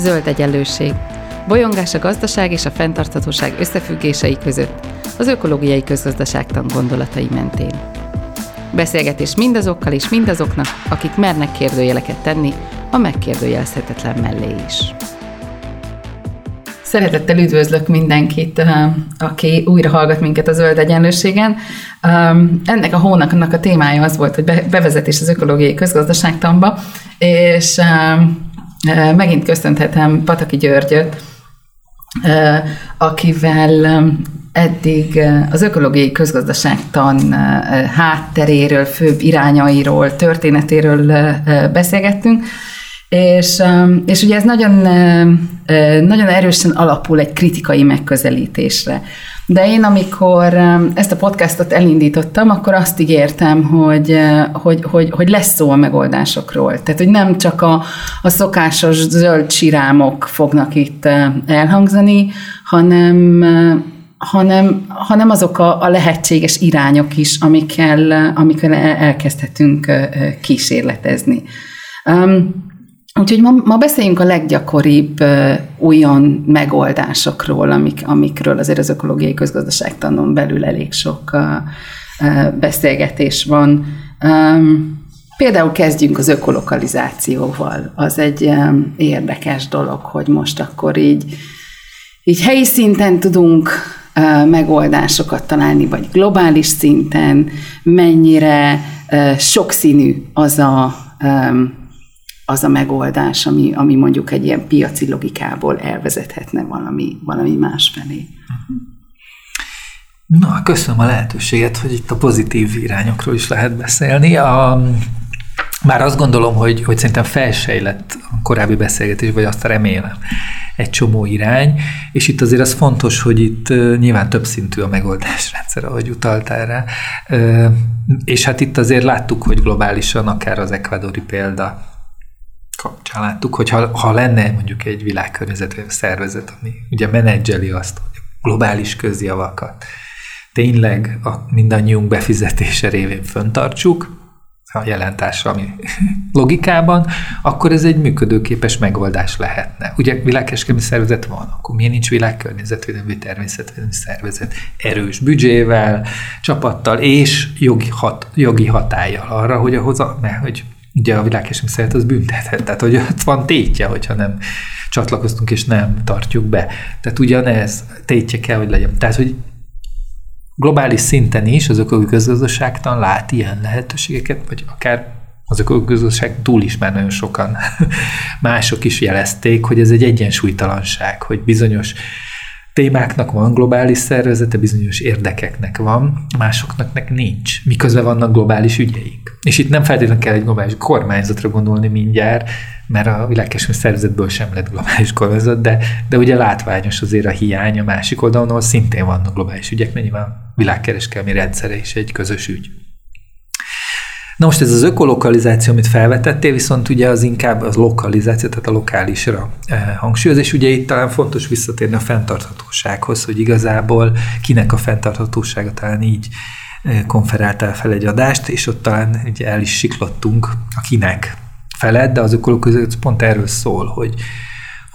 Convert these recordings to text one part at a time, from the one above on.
Zöld egyenlőség. Bolyongás a gazdaság és a fenntarthatóság összefüggései között, az ökológiai közgazdaságtan gondolatai mentén. Beszélgetés mindazokkal és mindazoknak, akik mernek kérdőjeleket tenni a megkérdőjelezhetetlen mellé is. Szeretettel üdvözlök mindenkit, aki újra hallgat minket a Zöld Egyenlőségen. Ennek a hónapnak a témája az volt, hogy bevezetés az ökológiai közgazdaságtanba, és megint köszönhetem Pataki Györgyöt, akivel eddig az ökológiai közgazdaságtan hátteréről, főbb irányairól, történetéről beszélgettünk, és, és ugye ez nagyon, nagyon erősen alapul egy kritikai megközelítésre. De én, amikor ezt a podcastot elindítottam, akkor azt ígértem, hogy, hogy, hogy, hogy lesz szó a megoldásokról. Tehát, hogy nem csak a, a szokásos zöld sirámok fognak itt elhangzani, hanem, hanem, hanem azok a, a lehetséges irányok is, amikkel, amikkel elkezdhetünk kísérletezni. Um, Úgyhogy ma, ma beszéljünk a leggyakoribb olyan megoldásokról, amik, amikről azért az ökológiai közgazdaságtanon belül elég sok uh, uh, beszélgetés van. Um, például kezdjünk az ökolokalizációval. Az egy um, érdekes dolog, hogy most akkor így, így helyi szinten tudunk uh, megoldásokat találni, vagy globális szinten, mennyire uh, sokszínű az a um, az a megoldás, ami, ami mondjuk egy ilyen piaci logikából elvezethetne valami, valami más felé. Na, köszönöm a lehetőséget, hogy itt a pozitív irányokról is lehet beszélni. A, már azt gondolom, hogy, hogy szerintem felsejlett a korábbi beszélgetés, vagy azt remélem, egy csomó irány, és itt azért az fontos, hogy itt nyilván többszintű a megoldásrendszer, ahogy utaltál rá, és hát itt azért láttuk, hogy globálisan akár az ekvadori példa kapcsán láttuk, hogy ha, ha lenne mondjuk egy világkörnyezeti szervezet, ami ugye menedzseli azt, hogy globális közjavakat tényleg a mindannyiunk befizetése révén föntartsuk, a jelentársami logikában, akkor ez egy működőképes megoldás lehetne. Ugye világkereskedelmi szervezet van, akkor miért nincs világkörnyezetvédelmi természetvédelmi szervezet erős büdzsével, csapattal és jogi, hat, jogi hatállyal arra, hogy ahhoz, a, mert, hogy ugye a világkereskedelmi szeret az büntethet, tehát hogy ott van tétje, hogyha nem csatlakoztunk és nem tartjuk be. Tehát ugyanez tétje kell, hogy legyen. Tehát, hogy globális szinten is az ökogazdaságtan lát ilyen lehetőségeket, vagy akár az ökogazdaság túl is már nagyon sokan mások is jelezték, hogy ez egy egyensúlytalanság, hogy bizonyos témáknak van globális szervezete, bizonyos érdekeknek van, másoknak nek nincs, miközben vannak globális ügyeink. És itt nem feltétlenül kell egy globális kormányzatra gondolni mindjárt, mert a világkereskedelmi szervezetből sem lett globális kormányzat, de, de ugye látványos azért a hiány a másik oldalon, ahol szintén vannak globális ügyek, mert nyilván világkereskedelmi rendszere is egy közös ügy. Na most ez az ökolokalizáció, amit felvetettél, viszont ugye az inkább az lokalizáció, tehát a lokálisra eh, hangsúlyoz, és ugye itt talán fontos visszatérni a fenntarthatósághoz, hogy igazából kinek a fenntarthatósága talán így eh, konferáltál fel egy adást, és ott talán ugye el is siklottunk a kinek felett, de az ökolokalizáció pont erről szól, hogy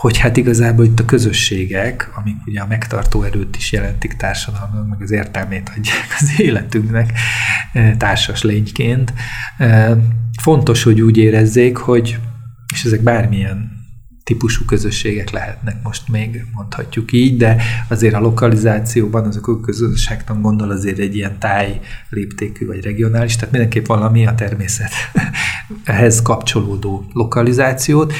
hogy hát igazából itt a közösségek, amik ugye a megtartó erőt is jelentik társadalomnak, meg az értelmét adják az életünknek e, társas lényként, e, fontos, hogy úgy érezzék, hogy, és ezek bármilyen típusú közösségek lehetnek most még, mondhatjuk így, de azért a lokalizációban azok a közösségtan gondol azért egy ilyen táj léptékű vagy regionális, tehát mindenképp valami a természethez kapcsolódó lokalizációt,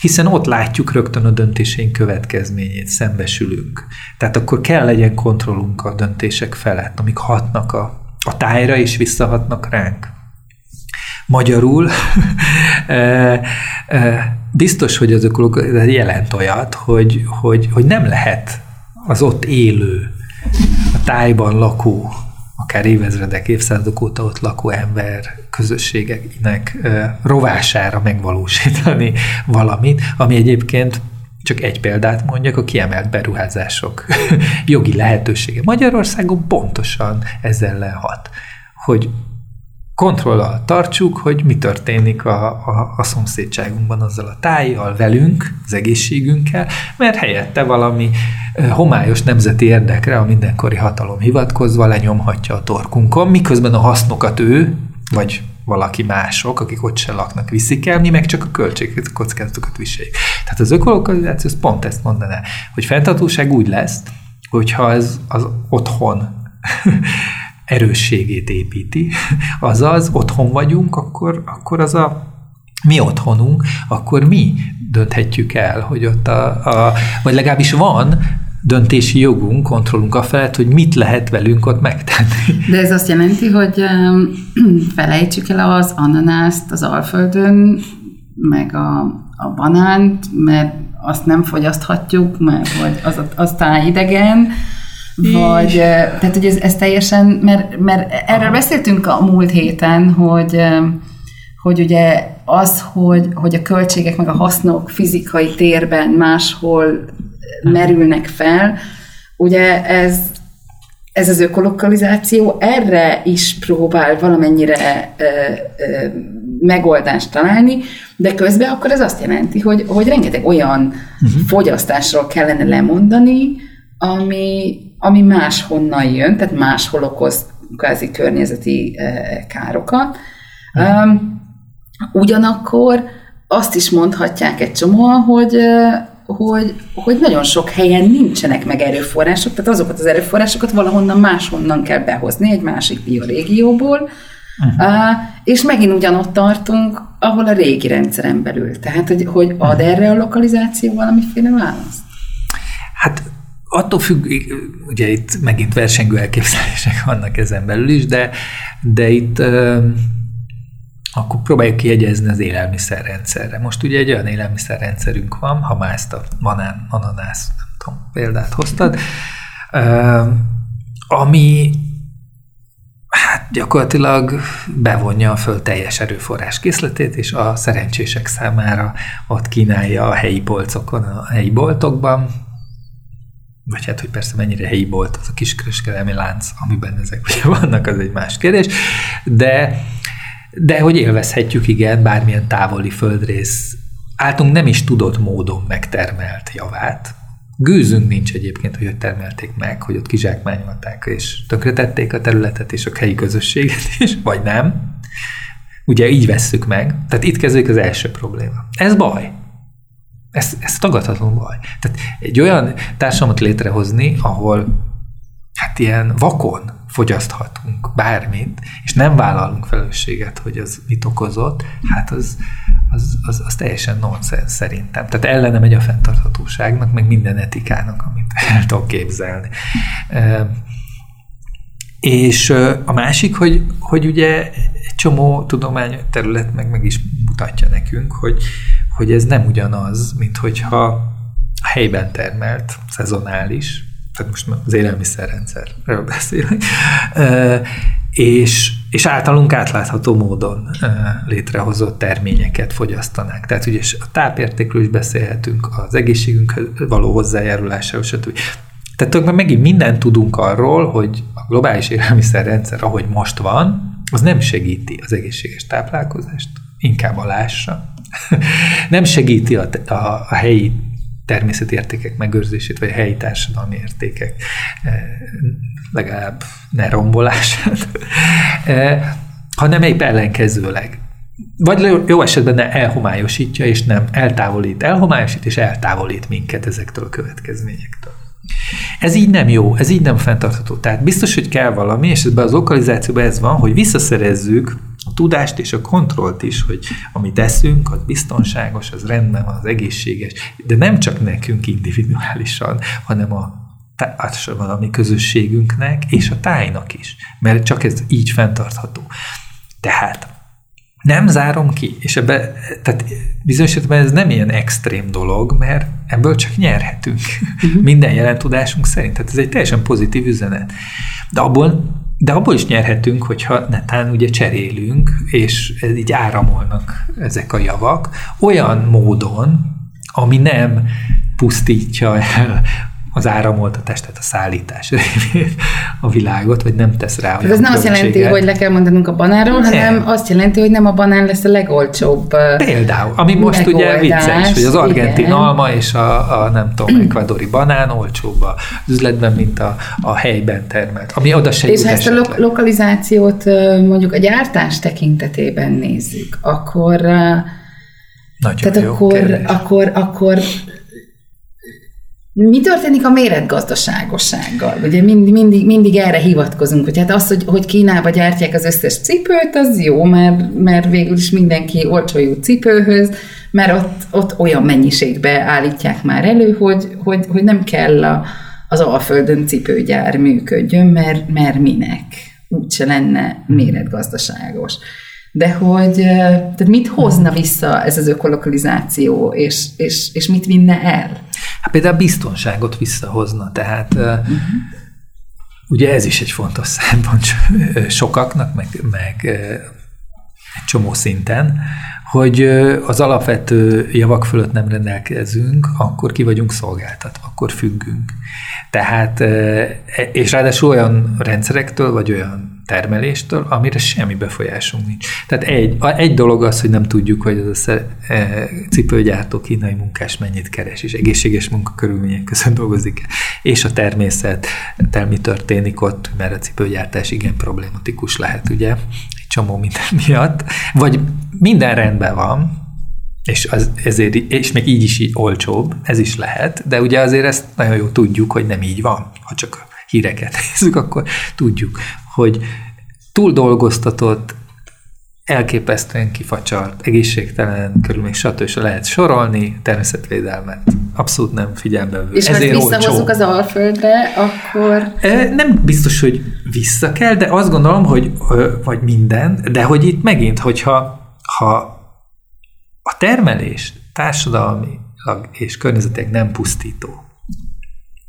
hiszen ott látjuk rögtön a döntéseink következményét, szembesülünk. Tehát akkor kell legyen kontrollunk a döntések felett, amik hatnak a, a tájra és visszahatnak ránk. Magyarul biztos, hogy az ökológia jelent olyat, hogy, hogy, hogy nem lehet az ott élő, a tájban lakó akár évezredek, évszázadok óta ott lakó ember közösségeknek rovására megvalósítani valamit, ami egyébként csak egy példát mondjak, a kiemelt beruházások jogi lehetősége. Magyarországon pontosan ezzel lehet, hogy kontrollal tartsuk, hogy mi történik a, a, a szomszédságunkban azzal a tájjal, velünk, az egészségünkkel, mert helyette valami homályos nemzeti érdekre a mindenkori hatalom hivatkozva lenyomhatja a torkunkon, miközben a hasznokat ő, vagy valaki mások, akik ott se laknak, viszik el, mi meg csak a költségeket, a kockázatokat viseljük. Tehát az ökolokalizáció pont ezt mondaná, hogy fenntartóság úgy lesz, hogyha ez az otthon erősségét építi, azaz otthon vagyunk, akkor, akkor az a mi otthonunk, akkor mi dönthetjük el, hogy ott a, a vagy legalábbis van döntési jogunk, kontrollunk a felett, hogy mit lehet velünk ott megtenni. De ez azt jelenti, hogy felejtsük el az ananászt az Alföldön, meg a, a banánt, mert azt nem fogyaszthatjuk, mert vagy az, az talán idegen, vagy, tehát hogy ez, ez teljesen, mert, mert erről beszéltünk a múlt héten, hogy, hogy ugye az, hogy, hogy a költségek meg a hasznok fizikai térben máshol merülnek fel, ugye ez, ez az ökolokalizáció erre is próbál valamennyire ö, ö, megoldást találni, de közben akkor ez azt jelenti, hogy, hogy rengeteg olyan uh-huh. fogyasztásról kellene lemondani, ami, ami máshonnan jön, tehát máshol okoz kvázi környezeti károkat. Um, ugyanakkor azt is mondhatják egy csomóan, hogy, hogy, hogy nagyon sok helyen nincsenek meg erőforrások, tehát azokat az erőforrásokat valahonnan máshonnan kell behozni, egy másik biorégióból, uh-huh. uh, és megint ugyanott tartunk, ahol a régi rendszeren belül. Tehát, hogy, hogy ad erre a lokalizáció valamiféle választ? Hát attól függ, ugye itt megint versengő elképzelések vannak ezen belül is, de, de itt akkor próbáljuk kiegyezni az élelmiszerrendszerre. Most ugye egy olyan élelmiszerrendszerünk van, ha már ezt a banán, ananász, nem tudom, példát hoztad, ami hát gyakorlatilag bevonja föl teljes erőforrás készletét, és a szerencsések számára ott kínálja a helyi polcokon, a helyi boltokban, vagy hát, hogy persze mennyire helyi bolt az a kiskereskedelmi lánc, amiben ezek ugye vannak, az egy más kérdés, de, de hogy élvezhetjük, igen, bármilyen távoli földrész általunk nem is tudott módon megtermelt javát. Gőzünk nincs egyébként, hogy ott termelték meg, hogy ott kizsákmányolták és tönkretették a területet és a helyi közösséget is, vagy nem. Ugye így vesszük meg. Tehát itt kezdődik az első probléma. Ez baj. Ez, ez tagadhatatlan baj. Tehát egy olyan társadalmat létrehozni, ahol hát ilyen vakon fogyaszthatunk bármit, és nem vállalunk felelősséget, hogy az mit okozott, hát az, az, az, az teljesen nonsens szerintem. Tehát ellene megy a fenntarthatóságnak, meg minden etikának, amit el tudok képzelni. És a másik, hogy, hogy ugye egy csomó tudományterület meg, meg is mutatja nekünk, hogy, hogy ez nem ugyanaz, mint hogyha helyben termelt, szezonális, tehát most az élelmiszerrendszerről beszélek, és, és általunk átlátható módon létrehozott terményeket fogyasztanák. Tehát ugye a tápértékről is beszélhetünk, az egészségünkhöz való hozzájárulásáról, stb. Tehát megint mindent tudunk arról, hogy a globális élelmiszerrendszer, ahogy most van, az nem segíti az egészséges táplálkozást, inkább alássa. nem segíti a, a, a helyi természeti értékek megőrzését, vagy a helyi társadalmi értékek eh, legalább ne rombolását, eh, hanem épp ellenkezőleg. Vagy jó esetben elhomályosítja, és nem eltávolít. Elhomályosít, és eltávolít minket ezektől a következményektől. Ez így nem jó, ez így nem fenntartható. Tehát biztos, hogy kell valami, és ebben az lokalizációban ez van, hogy visszaszerezzük a tudást és a kontrollt is, hogy amit teszünk, az biztonságos, az rendben van, az egészséges, de nem csak nekünk individuálisan, hanem a társadalmi közösségünknek és a tájnak is, mert csak ez így fenntartható. Tehát nem zárom ki, és ebbe, tehát bizonyos esetben ez nem ilyen extrém dolog, mert ebből csak nyerhetünk. Uh-huh. Minden jelen tudásunk szerint. Tehát ez egy teljesen pozitív üzenet. De abból, de abból is nyerhetünk, hogyha netán ugye cserélünk, és így áramolnak ezek a javak, olyan módon, ami nem pusztítja el az áramoltatás, tehát a szállítás a világot, vagy nem tesz rá Ez nem azt jelenti, hogy le kell mondanunk a banánról, nem. hanem azt jelenti, hogy nem a banán lesz a legolcsóbb Például, ami most megoldás. ugye vicces, hogy az argentin igen. alma és a, a nem tudom, ekvadori banán olcsóbb az üzletben, mint a, a helyben termelt, ami oda se És ha ezt a lo- lokalizációt mondjuk a gyártás tekintetében nézzük, akkor nagyon tehát jó akkor, akkor, akkor mi történik a méretgazdaságossággal? Ugye mindig, mindig, mindig erre hivatkozunk, hogy hát az, hogy, hogy Kínába gyártják az összes cipőt, az jó, mert, mert végül is mindenki olcsó jut cipőhöz, mert ott, ott olyan mennyiségbe állítják már elő, hogy, hogy, hogy nem kell a, az Alföldön cipőgyár működjön, mert, mert minek? Úgyse lenne méretgazdaságos de hogy tehát mit hozna vissza ez az ökolokalizáció, és, és, és mit vinne el? Hát például biztonságot visszahozna, tehát uh-huh. ugye ez is egy fontos szempont sokaknak, meg, meg egy csomó szinten, hogy az alapvető javak fölött nem rendelkezünk, akkor ki vagyunk szolgáltatva, akkor függünk. Tehát, és ráadásul olyan rendszerektől, vagy olyan termeléstől, amire semmi befolyásunk nincs. Tehát egy, egy dolog az, hogy nem tudjuk, hogy az a e, cipőgyártó kínai munkás mennyit keres, és egészséges munkakörülmények között dolgozik, és a természet, mi történik ott, mert a cipőgyártás igen problematikus lehet, ugye, egy csomó minden miatt, vagy minden rendben van, és, az, ezért, és még így is olcsóbb, ez is lehet, de ugye azért ezt nagyon jó tudjuk, hogy nem így van, ha csak híreket nézzük, akkor tudjuk, hogy túl dolgoztatott, elképesztően kifacsart, egészségtelen körülmény, stb. lehet sorolni, természetvédelmet abszolút nem figyelembe vő. És Ezért ha visszahozzuk az Alföldre, akkor... Nem biztos, hogy vissza kell, de azt gondolom, hogy vagy minden, de hogy itt megint, hogyha ha a termelés társadalmilag és környezetileg nem pusztító,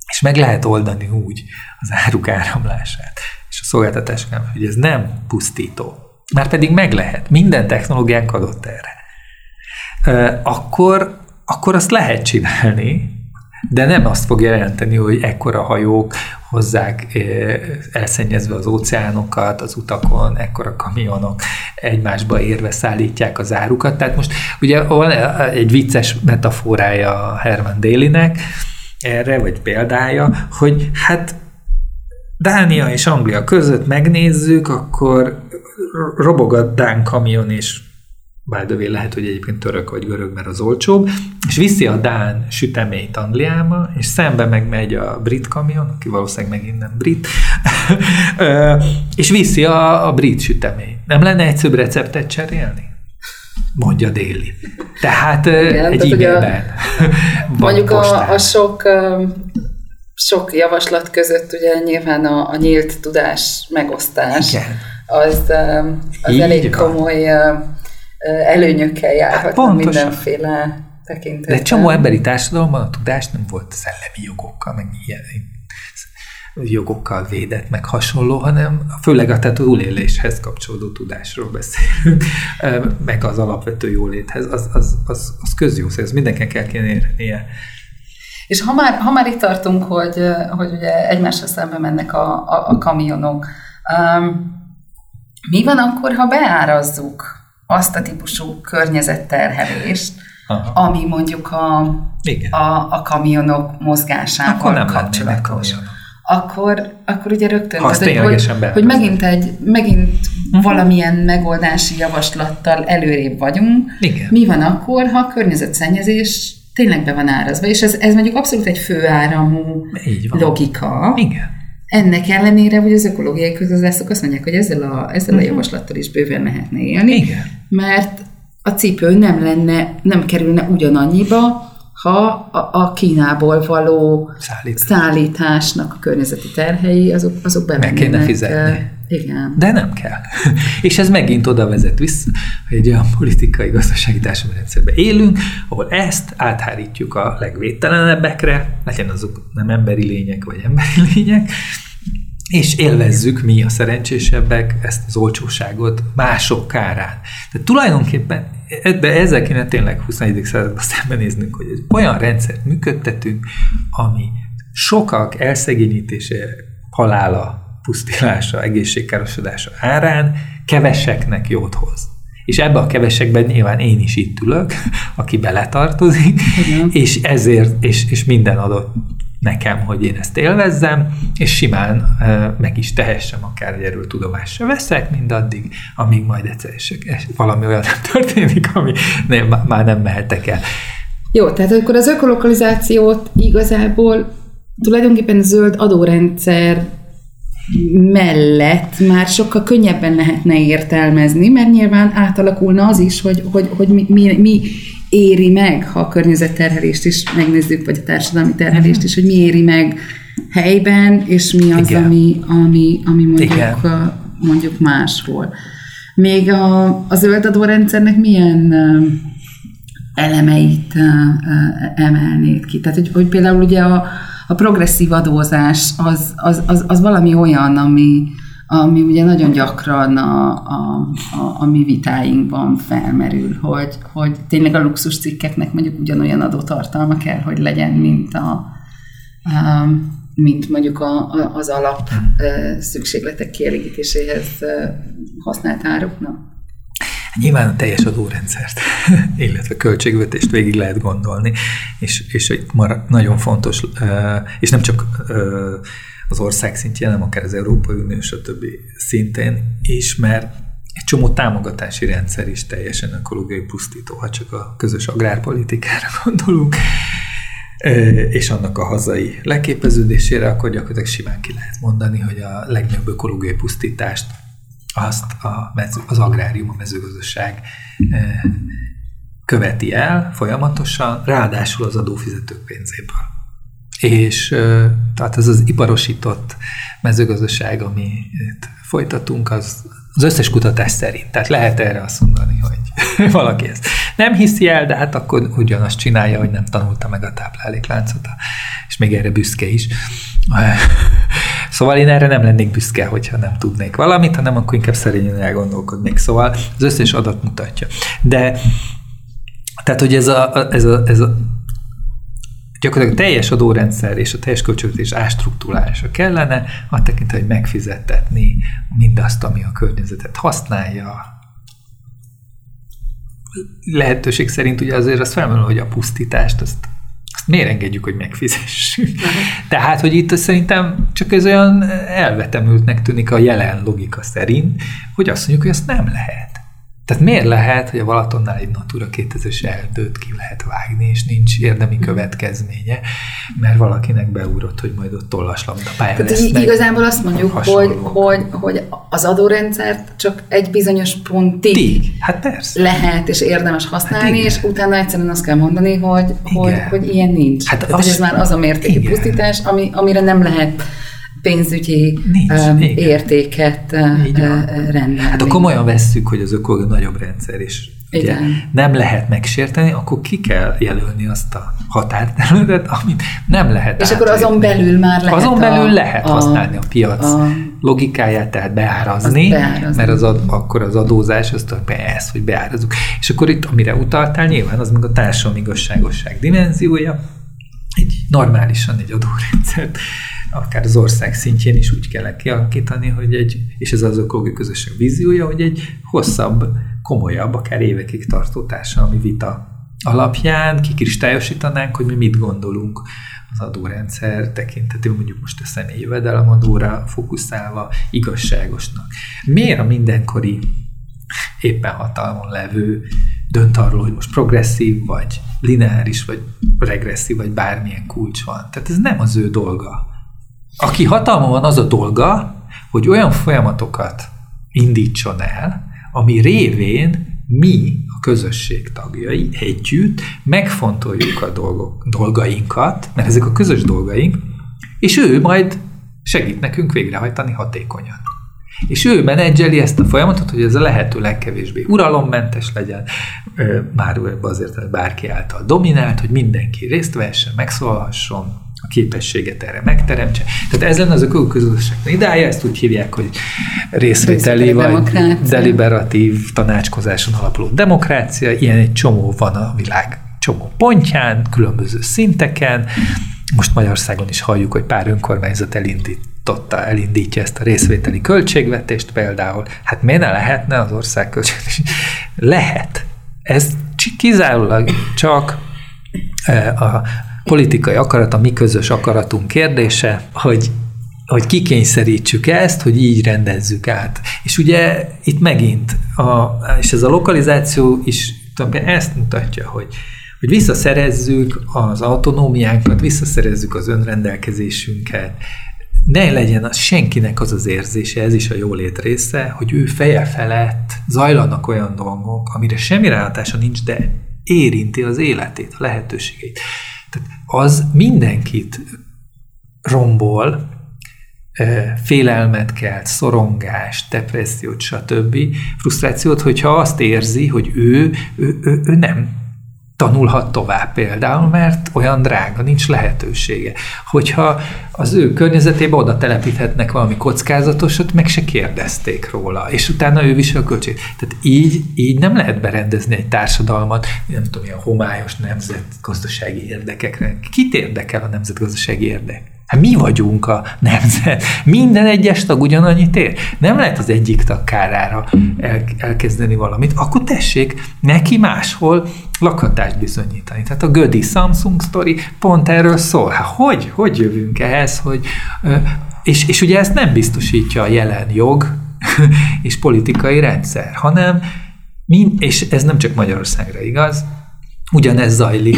és meg lehet oldani úgy az áruk áramlását, és a szolgáltatások hogy ez nem pusztító. Már pedig meg lehet. Minden technológiánk adott erre. Akkor, akkor azt lehet csinálni, de nem azt fogja jelenteni, hogy ekkora hajók hozzák elszennyezve az óceánokat az utakon, ekkora kamionok egymásba érve szállítják az árukat. Tehát most ugye van egy vicces metaforája Herman Délinek erre, vagy példája, hogy hát Dánia és Anglia között megnézzük, akkor robog a Dán kamion, és by lehet, hogy egyébként török vagy görög, mert az olcsóbb, és viszi a Dán süteményt Angliába, és szembe meg megy a brit kamion, aki valószínűleg megint nem brit, és viszi a, a brit süteményt. Nem lenne egyszerűbb receptet cserélni? Mondja Déli. Tehát Igen, egy e Mondjuk a, a sok sok javaslat között ugye nyilván a, a nyílt tudás megosztás Igen. az, az Így elég van. komoly előnyökkel járhat hát mindenféle tekintetben. De egy csomó emberi társadalomban a tudás nem volt szellemi jogokkal, meg ilyen jogokkal védett, meg hasonló, hanem főleg a túléléshez kapcsolódó tudásról beszélünk, meg az alapvető jóléthez, az, az, az, az közjó, szóval mindenkinek kell kéne érnie. És ha már, ha már itt tartunk, hogy, hogy ugye egymásra szembe mennek a, a, a kamionok, um, mi van akkor, ha beárazzuk azt a típusú környezetterhelést, Aha. ami mondjuk a, Igen. a, a kamionok mozgásával akkor kapcsolatos? Akkor, akkor ugye rögtön, az, hogy, hogy, hogy megint egy, megint uh-huh. valamilyen megoldási javaslattal előrébb vagyunk. Igen. Mi van akkor, ha a környezetszennyezés tényleg be van árazva, és ez, ez mondjuk abszolút egy főáramú logika. Igen. Ennek ellenére, hogy az ökológiai közgazdászok azt mondják, hogy ezzel a, ezzel a mhm. javaslattal is bőven lehetne élni, Igen. mert a cipő nem lenne, nem kerülne ugyanannyiba, ha a, a Kínából való Szállítás. szállításnak a környezeti terhei, azok, azok bemennének. Meg kéne fizetni. Igen. De nem kell. És ez megint oda vezet vissza, hogy egy olyan politikai, gazdasági társadalmi rendszerben élünk, ahol ezt áthárítjuk a legvédtelenebbekre, legyen azok nem emberi lények, vagy emberi lények, és élvezzük mi a szerencsésebbek ezt az olcsóságot mások kárán. Tehát tulajdonképpen de ezzel kéne tényleg 21. században szembenéznünk, hogy egy olyan rendszert működtetünk, ami sokak elszegényítése, halála, pusztítása, egészségkárosodása árán keveseknek jót hoz. És ebbe a kevesekben nyilván én is itt ülök, aki beletartozik, Igen. és ezért, és, és minden adott nekem, hogy én ezt élvezzem, és simán e, meg is tehessem, akár egy erről tudomást se veszek, mindaddig, amíg majd egyszer valami olyan nem történik, ami nem, már nem mehetek el. Jó, tehát akkor az ökolokalizációt igazából tulajdonképpen zöld adórendszer mellett már sokkal könnyebben lehetne értelmezni, mert nyilván átalakulna az is, hogy, hogy, hogy mi, mi, mi éri meg, ha a környezetterhelést is megnézzük, vagy a társadalmi terhelést is, hogy mi éri meg helyben, és mi az, ami, ami, ami mondjuk, Igen. mondjuk máshol. Még a, a zöld adórendszernek milyen elemeit emelnéd ki? Tehát, hogy, hogy például ugye a, a progresszív adózás az, az, az, az valami olyan, ami, ami ugye nagyon gyakran a, a, a, a mi vitáinkban felmerül, hogy, hogy tényleg a luxus cikkeknek mondjuk ugyanolyan adótartalma kell, hogy legyen, mint a, a mint mondjuk a, a, az alap szükségletek kielégítéséhez használt áruknak. Nyilván a teljes adórendszert, illetve költségvetést végig lehet gondolni, és, és már nagyon fontos, és nem csak az ország szintjén, hanem akár az Európai Unió, stb. szintén is, mert egy csomó támogatási rendszer is teljesen ökológiai pusztító, ha csak a közös agrárpolitikára gondolunk, és annak a hazai leképeződésére, akkor gyakorlatilag simán ki lehet mondani, hogy a legnagyobb ökológiai pusztítást azt a mező, az agrárium, a mezőgazdaság követi el folyamatosan, ráadásul az adófizetők pénzéből. És tehát ez az iparosított mezőgazdaság, amit folytatunk, az az összes kutatás szerint. Tehát lehet erre azt mondani, hogy valaki ezt nem hiszi el, de hát akkor ugyanazt csinálja, hogy nem tanulta meg a táplálékláncot, és még erre büszke is. Szóval én erre nem lennék büszke, hogyha nem tudnék valamit, hanem akkor inkább szerényen elgondolkodnék. Szóval az összes adat mutatja. De tehát, hogy ez a, ez a, ez a gyakorlatilag a teljes adórendszer és a teljes költségvetés ástruktúrálása kellene, a tekint, hogy megfizettetni mindazt, ami a környezetet használja. Lehetőség szerint ugye azért az felmerül, hogy a pusztítást azt azt miért engedjük, hogy megfizessük? Tehát, hogy itt szerintem csak ez olyan elvetemültnek tűnik a jelen logika szerint, hogy azt mondjuk, hogy ezt nem lehet. Tehát miért lehet, hogy a Balatonnál egy Natura 2000-es erdőt ki lehet vágni, és nincs érdemi mhm. következménye, mert valakinek beugrott, hogy majd ott tollaslabda pálya Tehát lesz. Igazából azt mondjuk, hogy, hogy, hogy az adórendszert csak egy bizonyos pontig Tig. Hát persze. lehet és érdemes használni, hát és utána egyszerűen azt kell mondani, hogy, hogy, hogy ilyen nincs. Hát Tehát, az, ez már az a mértékű pusztítás, ami, amire nem lehet pénzügyi Nincs, um, értéket rendelni. Hát ha komolyan vesszük, hogy az ökológia nagyobb rendszer, és ugye nem lehet megsérteni, akkor ki kell jelölni azt a határterületet, amit nem lehet És akkor azon belül már lehet Azon belül a, lehet a, használni a piac a, logikáját, tehát beárazni, beárazni. mert az ad, akkor az adózás, azt a ez, hogy beárazunk. És akkor itt, amire utaltál, nyilván az meg a társadalmi igazságosság dimenziója, egy normálisan egy adórendszert akár az ország szintjén is úgy kell kialakítani, hogy egy, és ez az ökológiai közösség víziója, hogy egy hosszabb, komolyabb, akár évekig tartó társadalmi vita alapján kikristályosítanánk, hogy mi mit gondolunk az adórendszer tekintetében, mondjuk most a személyi jövedelemadóra fókuszálva igazságosnak. Miért a mindenkori éppen hatalmon levő dönt arról, hogy most progresszív, vagy lineáris, vagy regresszív, vagy bármilyen kulcs van. Tehát ez nem az ő dolga. Aki hatalma van, az a dolga, hogy olyan folyamatokat indítson el, ami révén mi, a közösség tagjai együtt megfontoljuk a dolgok, dolgainkat, mert ezek a közös dolgaink, és ő majd segít nekünk végrehajtani hatékonyan. És ő menedzseli ezt a folyamatot, hogy ez a lehető legkevésbé uralommentes legyen, már azért, bárki által dominált, hogy mindenki részt vehessen, megszólhasson, a képességet erre megteremtse. Tehát ez lenne az a közösség idája, ezt úgy hívják, hogy részvételi vagy demokrácia. deliberatív tanácskozáson alapuló demokrácia, ilyen egy csomó van a világ csomó pontján, különböző szinteken, most Magyarországon is halljuk, hogy pár önkormányzat elindította, elindítja ezt a részvételi költségvetést például. Hát miért ne lehetne az ország költségvetés? Lehet. Ez kizárólag csak a politikai akarat, a mi közös akaratunk kérdése, hogy hogy kikényszerítsük ezt, hogy így rendezzük át. És ugye itt megint, a, és ez a lokalizáció is ezt mutatja, hogy, hogy visszaszerezzük az autonómiánkat, visszaszerezzük az önrendelkezésünket, ne legyen az senkinek az az érzése, ez is a jólét része, hogy ő feje felett zajlanak olyan dolgok, amire semmi ráhatása nincs, de érinti az életét, a lehetőségeit. Az mindenkit rombol, félelmet kelt, szorongást, depressziót, stb. frusztrációt, hogyha azt érzi, hogy ő, ő, ő, ő nem tanulhat tovább például, mert olyan drága, nincs lehetősége. Hogyha az ő környezetébe oda telepíthetnek valami kockázatosat, meg se kérdezték róla, és utána ő visel a költség. Tehát így, így nem lehet berendezni egy társadalmat, nem tudom, ilyen homályos nemzetgazdasági érdekekre. Kit érdekel a nemzetgazdasági érdek? Hát mi vagyunk a nemzet. Minden egyes tag ugyanannyit ér. Nem lehet az egyik tag kárára el, elkezdeni valamit. Akkor tessék neki máshol lakhatást bizonyítani. Tehát a Gödi Samsung story pont erről szól. Hát hogy, hogy jövünk ehhez, hogy és, és ugye ezt nem biztosítja a jelen jog és politikai rendszer, hanem mind, és ez nem csak Magyarországra igaz, ugyanez zajlik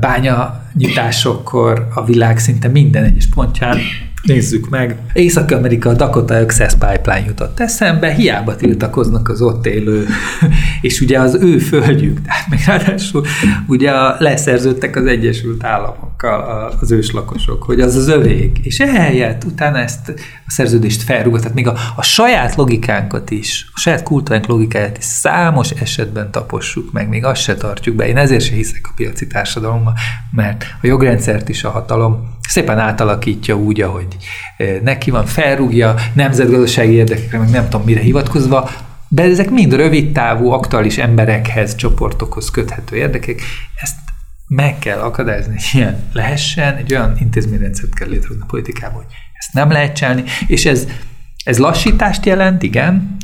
bánya nyitásokkor a világ szinte minden egyes pontján Nézzük meg. Észak-Amerika Dakota Access Pipeline jutott eszembe, hiába tiltakoznak az ott élő, és ugye az ő földjük, tehát még ráadásul ugye leszerződtek az Egyesült Államokkal az őslakosok, hogy az az övék, és ehelyett utána ezt a szerződést felrúgott, tehát még a, a saját logikánkat is, a saját kultúránk logikáját is számos esetben tapossuk meg, még azt se tartjuk be. Én ezért se hiszek a piaci társadalomban, mert a jogrendszert is a hatalom szépen átalakítja úgy, ahogy neki van, felrúgja nemzetgazdasági érdekekre, meg nem tudom mire hivatkozva, de ezek mind rövid távú, aktuális emberekhez, csoportokhoz köthető érdekek. Ezt meg kell akadályozni, hogy ilyen lehessen, egy olyan intézményrendszert kell létrehozni a politikában, hogy ezt nem lehet csinálni, és ez, ez lassítást jelent, igen,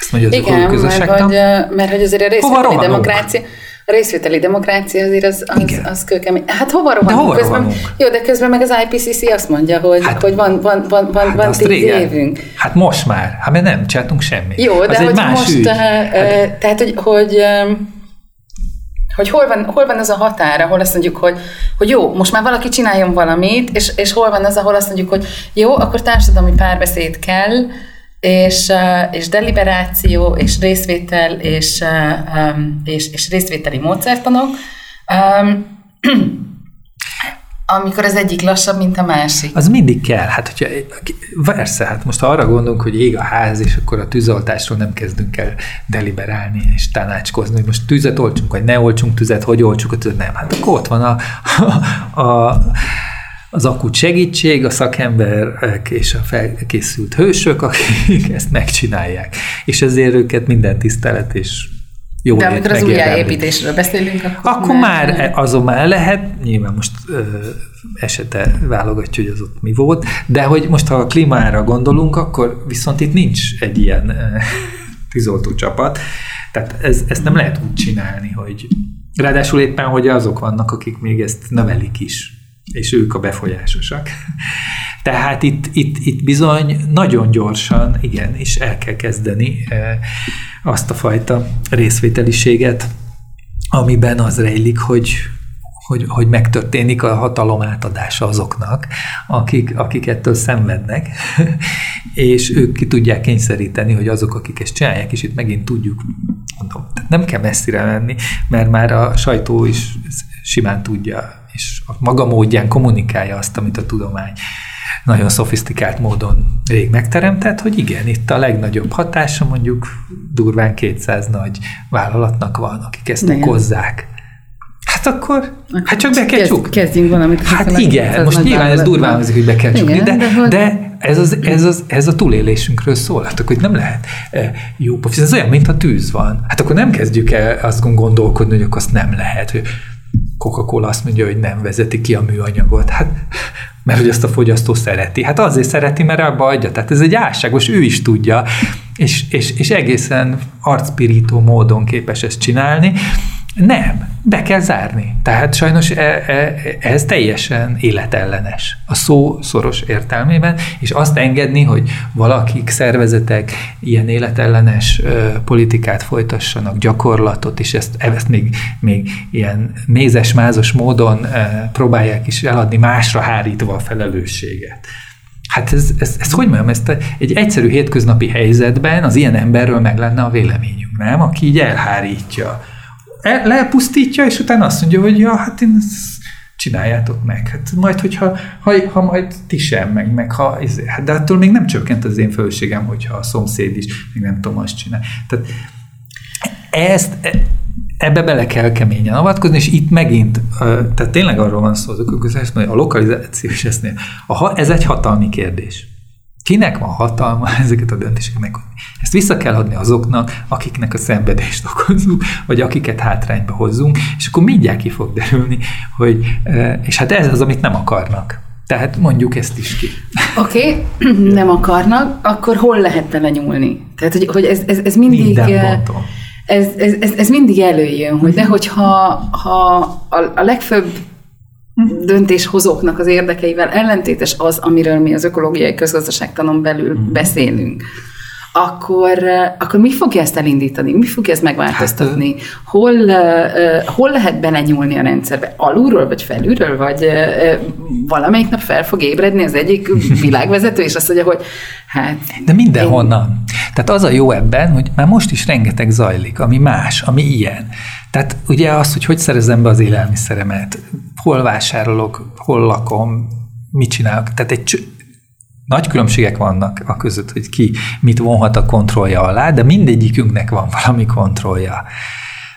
ezt mondja az igen, mert hogy, mert hogy azért a részvételi demokrácia, a részvételi demokrácia azért az, az, az kőkemény. Hát hova rohanunk? De hova közben, rohanunk? Jó, de közben meg az IPCC azt mondja, hogy, hát, hogy van, van, van, van, hát van tíz régen. évünk. Hát most már, hát mert nem csináltunk semmit. Jó, az de hogy más most, ügy. Uh, hát, tehát, hogy, hogy hogy hol van, hol van az a határ, ahol azt mondjuk, hogy, hogy jó, most már valaki csináljon valamit, és, és hol van az, ahol azt mondjuk, hogy jó, akkor társadalmi párbeszéd kell, és, és deliberáció, és részvétel, és, és, és részvételi módszertanok, amikor az egyik lassabb, mint a másik. Az mindig kell. Hát, hogyha, persze, hát most arra gondolunk, hogy ég a ház, és akkor a tűzoltásról nem kezdünk el deliberálni és tanácskozni, hogy most tüzet oltsunk, vagy ne oltsunk tüzet, hogy oltsuk a tüzet. Nem, hát akkor ott van a, a, a az akut segítség, a szakemberek és a felkészült hősök, akik ezt megcsinálják. És ezért őket minden tisztelet és jó De amikor az újjáépítésről beszélünk, akkor, akkor már, már azon már lehet, nyilván most ö, esete válogatja, hogy az ott mi volt, de hogy most ha a klímára gondolunk, akkor viszont itt nincs egy ilyen ö, tűzoltó csapat, tehát ez, ezt nem lehet úgy csinálni, hogy ráadásul éppen, hogy azok vannak, akik még ezt növelik is és ők a befolyásosak. Tehát itt, itt, itt bizony nagyon gyorsan, igen, és el kell kezdeni eh, azt a fajta részvételiséget, amiben az rejlik, hogy, hogy, hogy megtörténik a hatalom átadása azoknak, akik, akik ettől szenvednek, és ők ki tudják kényszeríteni, hogy azok, akik ezt csinálják, és itt megint tudjuk, mondom, nem kell messzire menni, mert már a sajtó is simán tudja és a maga módján kommunikálja azt, amit a tudomány nagyon szofisztikált módon rég megteremtett, hogy igen, itt a legnagyobb hatása mondjuk durván 200 nagy vállalatnak van, akik ezt igen. okozzák. Hát akkor, akkor hát csak be kell csukni. Kezdjünk valamit. Hát igen, most nyilván ez durván hangzik, hogy be kell csukni, igen, de, de, de ez, az, ez, az, ez a túlélésünkről szól. Hát akkor hogy nem lehet e, jó pofis. Ez olyan, mint a tűz van. Hát akkor nem kezdjük el azt gondolkodni, hogy akkor azt nem lehet, hogy Coca-Cola azt mondja, hogy nem vezeti ki a műanyagot. Hát mert hogy ezt a fogyasztó szereti. Hát azért szereti, mert abba adja. Tehát ez egy álságos, ő is tudja, és, és, és egészen arcpirító módon képes ezt csinálni, nem, be kell zárni. Tehát sajnos e, e, ez teljesen életellenes a szó szoros értelmében, és azt engedni, hogy valakik, szervezetek ilyen életellenes politikát folytassanak, gyakorlatot, és ezt, ezt még, még ilyen mézes-mázos módon próbálják is eladni, másra hárítva a felelősséget. Hát ez, ez, ez hogy mondjam, ezt egy egyszerű hétköznapi helyzetben az ilyen emberről meg lenne a véleményünk, nem? Aki így elhárítja E, lepusztítja, és utána azt mondja, hogy ja, hát én ezt csináljátok meg. Hát majd, hogyha ha, ha majd ti sem, meg, meg ha, izé, hát de attól még nem csökkent az én fölségem, hogyha a szomszéd is, még nem tudom, azt csinál. Tehát ezt, e, ebbe bele kell keményen avatkozni, és itt megint, tehát tényleg arról van szó, a lokalizáció is ezt ez egy hatalmi kérdés. Kinek van hatalma ezeket a döntéseket meghozni? Ezt vissza kell adni azoknak, akiknek a szenvedést okozunk, vagy akiket hátrányba hozzunk, és akkor mindjárt ki fog derülni, hogy, és hát ez az, amit nem akarnak. Tehát mondjuk ezt is ki. Oké, okay, nem akarnak, akkor hol lehet bele nyúlni? Tehát, hogy, hogy ez, ez, ez mindig... Minden Ez, ez, ez, ez mindig előjön, hogy de hogyha ha a, a legfőbb döntéshozóknak az érdekeivel ellentétes az, amiről mi az ökológiai közgazdaságtanon belül mhm. beszélünk, akkor, akkor mi fogja ezt elindítani? Mi fogja ezt megváltoztatni? Hát, hol, hol lehet belenyúlni a rendszerbe? Alulról, vagy felülről? Vagy valamelyik nap fel fog ébredni az egyik világvezető, és azt mondja, hogy hát... De mindenhonnan. Én... Tehát az a jó ebben, hogy már most is rengeteg zajlik, ami más, ami ilyen. Tehát ugye az, hogy hogy szerezem be az élelmiszeremet, hol vásárolok, hol lakom, mit csinálok. Tehát egy nagy különbségek vannak a között, hogy ki mit vonhat a kontrollja alá, de mindegyikünknek van valami kontrollja.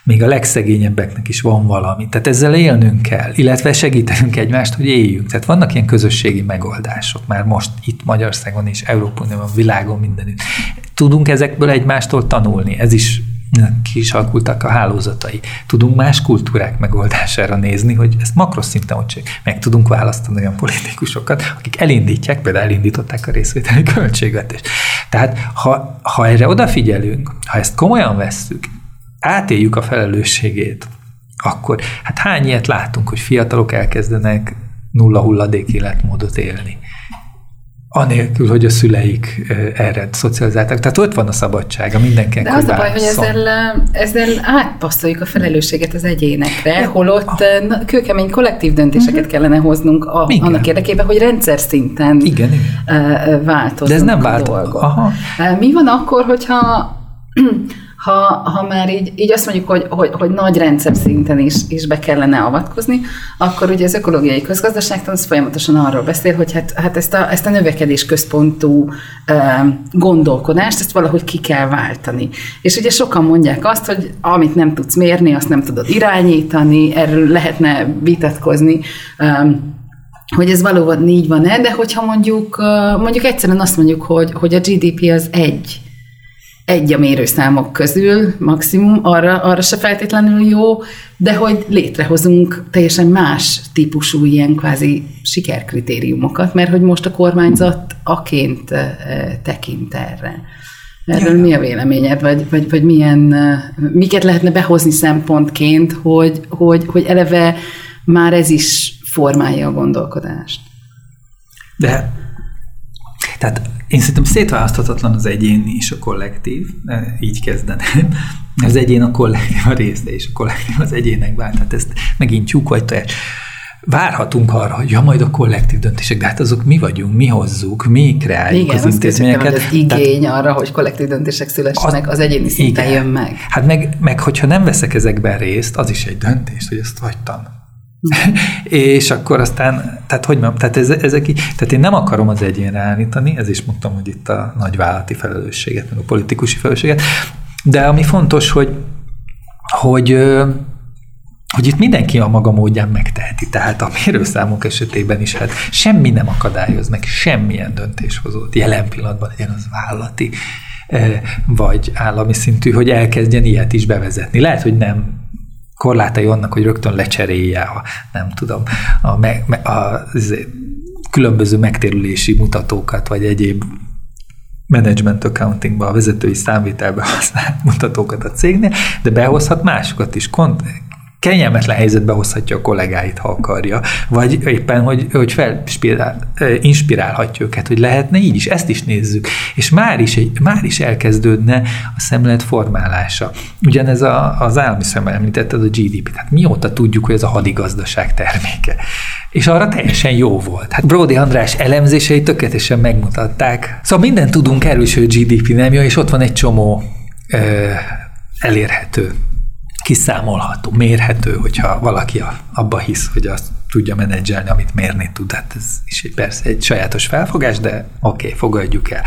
Még a legszegényebbeknek is van valami. Tehát ezzel élnünk kell, illetve segítenünk egymást, hogy éljünk. Tehát vannak ilyen közösségi megoldások már most itt Magyarországon és Európában, világon mindenütt. Tudunk ezekből egymástól tanulni. Ez is ki is alakultak a hálózatai. Tudunk más kultúrák megoldására nézni, hogy ezt makroszinten hogy meg tudunk választani olyan politikusokat, akik elindítják, például elindították a részvételi költségvetést. Tehát ha, ha erre odafigyelünk, ha ezt komolyan vesszük, átéljük a felelősségét, akkor hát hány ilyet látunk, hogy fiatalok elkezdenek nulla hulladék életmódot élni anélkül, hogy a szüleik erre szocializálták. Tehát ott van a szabadsága mindenkinek. De az a baj, hogy ezzel, ezzel átpasztoljuk a felelősséget az egyénekre, holott kőkemény kollektív döntéseket uh-huh. kellene hoznunk a, annak érdekében, hogy rendszer szinten igen, igen. változzunk De ez nem változik. Mi van akkor, hogyha ha, ha már így, így azt mondjuk, hogy, hogy, hogy nagy rendszer szinten is, is be kellene avatkozni, akkor ugye az ökológiai közgazdaságtan az folyamatosan arról beszél, hogy hát, hát ezt, a, ezt a növekedés központú e, gondolkodást, ezt valahogy ki kell váltani. És ugye sokan mondják azt, hogy amit nem tudsz mérni, azt nem tudod irányítani, erről lehetne vitatkozni, e, hogy ez valóban így van-e, de hogyha mondjuk, mondjuk egyszerűen azt mondjuk, hogy, hogy a GDP az egy, egy a mérőszámok közül maximum, arra, arra se feltétlenül jó, de hogy létrehozunk teljesen más típusú ilyen kvázi sikerkritériumokat, mert hogy most a kormányzat aként tekint erre. Erről ja. mi a véleményed, vagy, vagy, vagy milyen, miket lehetne behozni szempontként, hogy, hogy, hogy eleve már ez is formálja a gondolkodást? De tehát én szerintem szétválaszthatatlan az egyén és a kollektív, így kezdeném. Az egyén a kollektív a része, és a kollektív az egyének vált. Tehát ezt megint tyúk vagy tojás. Várhatunk arra, hogy ja, majd a kollektív döntések, de hát azok mi vagyunk, mi hozzuk, mi kreáljuk igen, az intézményeket. Igen, az igény Tehát, arra, hogy kollektív döntések szülessenek, az, az egyéni szinten igen. jön meg. Hát meg, meg, hogyha nem veszek ezekben részt, az is egy döntés, hogy ezt hagytam és akkor aztán, tehát hogy mondjam, tehát, ez, ezek, tehát én nem akarom az egyénre állítani, ez is mondtam, hogy itt a nagyvállalati felelősséget, meg a politikusi felelősséget, de ami fontos, hogy, hogy hogy itt mindenki a maga módján megteheti. Tehát a mérőszámok esetében is hát semmi nem akadályoz meg semmilyen döntéshozót jelen pillanatban, legyen az vállalati, vagy állami szintű, hogy elkezdjen ilyet is bevezetni. Lehet, hogy nem korlátai annak, hogy rögtön lecserélje a, nem tudom, a, me, a, a különböző megtérülési mutatókat, vagy egyéb management accountingba, a vezetői számvitelbe használt mutatókat a cégnél, de behozhat másokat is, kont- kényelmetlen helyzetbe hozhatja a kollégáit, ha akarja, vagy éppen, hogy, hogy felspirál, inspirálhatja őket, hogy lehetne így is, ezt is nézzük. És már is, egy, már is elkezdődne a szemlélet formálása. Ugyanez a, az állami szemben említetted a GDP, tehát mióta tudjuk, hogy ez a hadigazdaság terméke. És arra teljesen jó volt. Hát Brody András elemzései tökéletesen megmutatták. Szóval mindent tudunk erről hogy GDP nem jó, és ott van egy csomó ö, elérhető kiszámolható, mérhető, hogyha valaki abba hisz, hogy azt tudja menedzselni, amit mérni tud. Hát ez is persze egy sajátos felfogás, de oké, okay, fogadjuk el,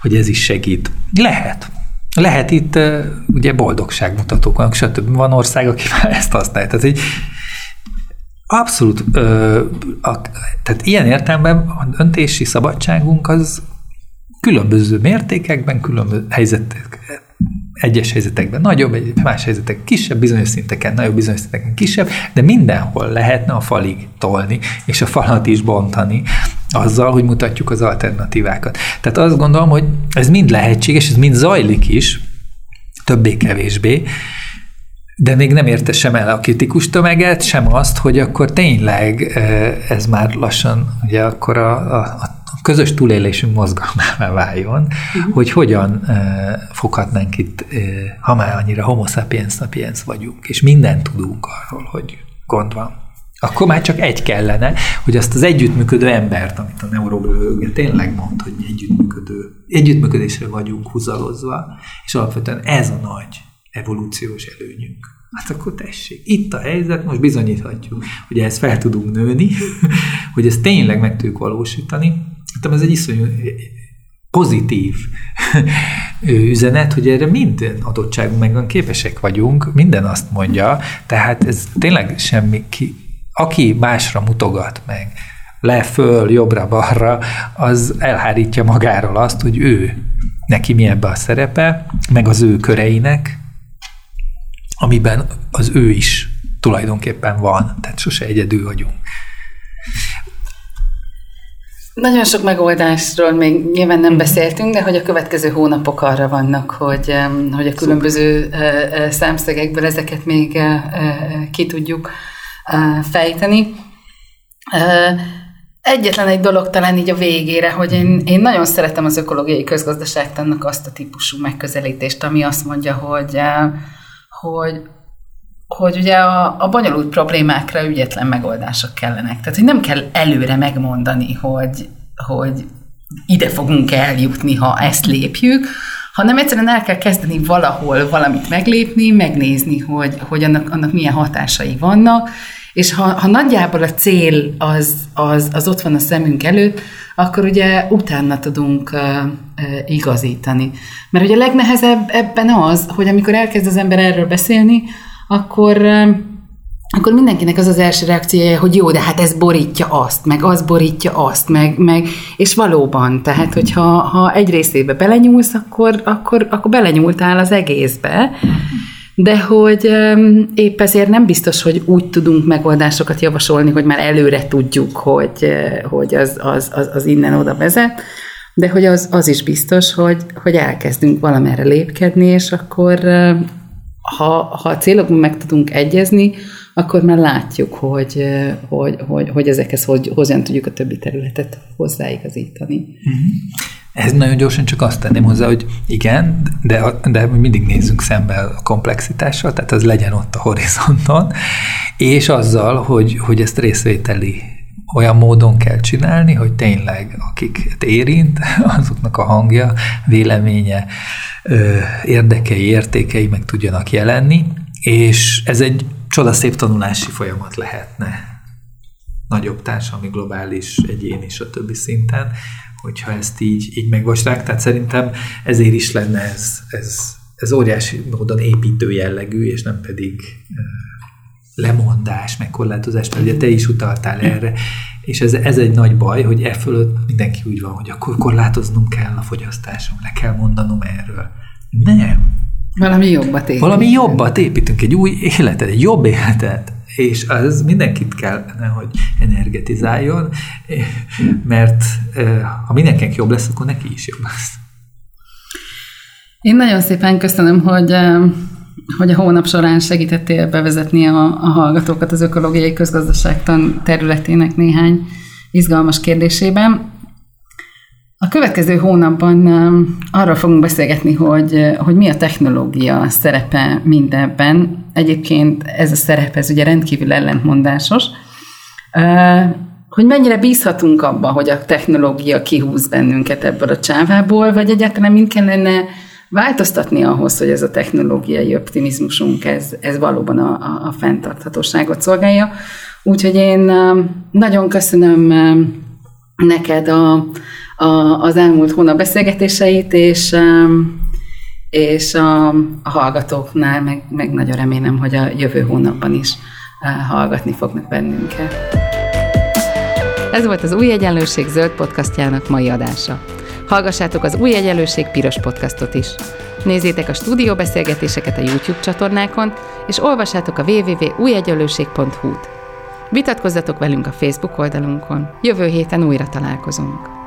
hogy ez is segít. Lehet. Lehet itt ugye boldogságmutatók vannak, stb. Van ország, aki már ezt használja. Tehát, hogy abszolút, ö, a, tehát ilyen értelemben a döntési szabadságunk az különböző mértékekben, különböző helyzetek, egyes helyzetekben nagyobb, más helyzetek kisebb, bizonyos szinteken nagyobb, bizonyos szinteken kisebb, de mindenhol lehetne a falig tolni, és a falat is bontani, azzal, hogy mutatjuk az alternatívákat. Tehát azt gondolom, hogy ez mind lehetséges, ez mind zajlik is, többé-kevésbé, de még nem érte sem el a kritikus tömeget, sem azt, hogy akkor tényleg eh, ez már lassan, ugye akkor a, a, a közös túlélésünk mozgalmává váljon, uh-huh. hogy hogyan uh, foghatnánk itt, uh, ha már annyira homo sapiens sapiens vagyunk, és mindent tudunk arról, hogy gond van. Akkor már csak egy kellene, hogy azt az együttműködő embert, amit a neurobiológia tényleg mond, hogy együttműködő, együttműködésre vagyunk húzalozva, és alapvetően ez a nagy evolúciós előnyünk. Hát akkor tessék, itt a helyzet, most bizonyíthatjuk, hogy ezt fel tudunk nőni, hogy ezt tényleg meg tudjuk valósítani, Szerintem ez egy iszonyú pozitív üzenet, hogy erre minden adottságunk megvan, képesek vagyunk, minden azt mondja, tehát ez tényleg semmi, ki, aki másra mutogat meg, le, föl, jobbra, balra, az elhárítja magáról azt, hogy ő, neki mi ebbe a szerepe, meg az ő köreinek, amiben az ő is tulajdonképpen van, tehát sose egyedül vagyunk. Nagyon sok megoldásról még nyilván nem beszéltünk, de hogy a következő hónapok arra vannak, hogy, hogy a különböző számszegekből ezeket még ki tudjuk fejteni. Egyetlen egy dolog talán így a végére, hogy én, én nagyon szeretem az ökológiai közgazdaságtannak azt a típusú megközelítést, ami azt mondja, hogy, hogy hogy ugye a, a bonyolult problémákra ügyetlen megoldások kellenek. Tehát, hogy nem kell előre megmondani, hogy, hogy ide fogunk eljutni, ha ezt lépjük, hanem egyszerűen el kell kezdeni valahol valamit meglépni, megnézni, hogy, hogy annak, annak milyen hatásai vannak, és ha, ha nagyjából a cél az, az, az ott van a szemünk előtt, akkor ugye utána tudunk uh, uh, igazítani. Mert ugye a legnehezebb ebben az, hogy amikor elkezd az ember erről beszélni, akkor akkor mindenkinek az az első reakciója, hogy jó, de hát ez borítja azt, meg az borítja azt, meg, meg és valóban, tehát hogyha ha egy részébe belenyúlsz, akkor, akkor, akkor belenyúltál az egészbe, de hogy épp ezért nem biztos, hogy úgy tudunk megoldásokat javasolni, hogy már előre tudjuk, hogy, hogy az, az, az, az innen oda vezet, de hogy az, az is biztos, hogy, hogy elkezdünk valamerre lépkedni, és akkor ha, ha a célokban meg tudunk egyezni, akkor már látjuk, hogy, hogy, hogy, hogy ezekhez hogy, hogyan tudjuk a többi területet hozzáigazítani. Mm-hmm. Ez nagyon gyorsan csak azt tenném hozzá, hogy igen, de, de mindig nézzünk szembe a komplexitással, tehát az legyen ott a horizonton, és azzal, hogy, hogy ezt részvételi olyan módon kell csinálni, hogy tényleg akiket érint, azoknak a hangja, véleménye, érdekei, értékei meg tudjanak jelenni, és ez egy csodaszép tanulási folyamat lehetne. Nagyobb társadalmi, globális, egyéni, többi szinten, hogyha ezt így, így megvasták. Tehát szerintem ezért is lenne ez, ez, ez óriási módon építő jellegű, és nem pedig lemondás, meg korlátozás, mert ugye te is utaltál erre, és ez, ez egy nagy baj, hogy e fölött mindenki úgy van, hogy akkor korlátoznom kell a fogyasztásom, le kell mondanom erről. Nem. Valami jobbat építünk. Valami jobbat építünk, egy új életet, egy jobb életet. És az mindenkit kellene, hogy energetizáljon, mert ha mindenkinek jobb lesz, akkor neki is jobb lesz. Én nagyon szépen köszönöm, hogy hogy a hónap során segítettél bevezetni a, a hallgatókat az ökológiai közgazdaságtan területének néhány izgalmas kérdésében. A következő hónapban arról fogunk beszélgetni, hogy, hogy mi a technológia szerepe mindebben. Egyébként ez a szerep, ez ugye rendkívül ellentmondásos. Hogy mennyire bízhatunk abba, hogy a technológia kihúz bennünket ebből a csávából, vagy egyáltalán mind kellene változtatni ahhoz, hogy ez a technológiai optimizmusunk, ez, ez valóban a, a, a fenntarthatóságot szolgálja. Úgyhogy én nagyon köszönöm neked a, a, az elmúlt hónap beszélgetéseit, és, és a, a hallgatóknál meg, meg nagyon remélem, hogy a jövő hónapban is hallgatni fognak bennünket. Ez volt az Új Egyenlőség zöld podcastjának mai adása. Hallgassátok az Új Egyenlőség piros podcastot is. Nézzétek a stúdióbeszélgetéseket a YouTube csatornákon, és olvassátok a www.újegyenlőség.hu-t. Vitatkozzatok velünk a Facebook oldalunkon. Jövő héten újra találkozunk.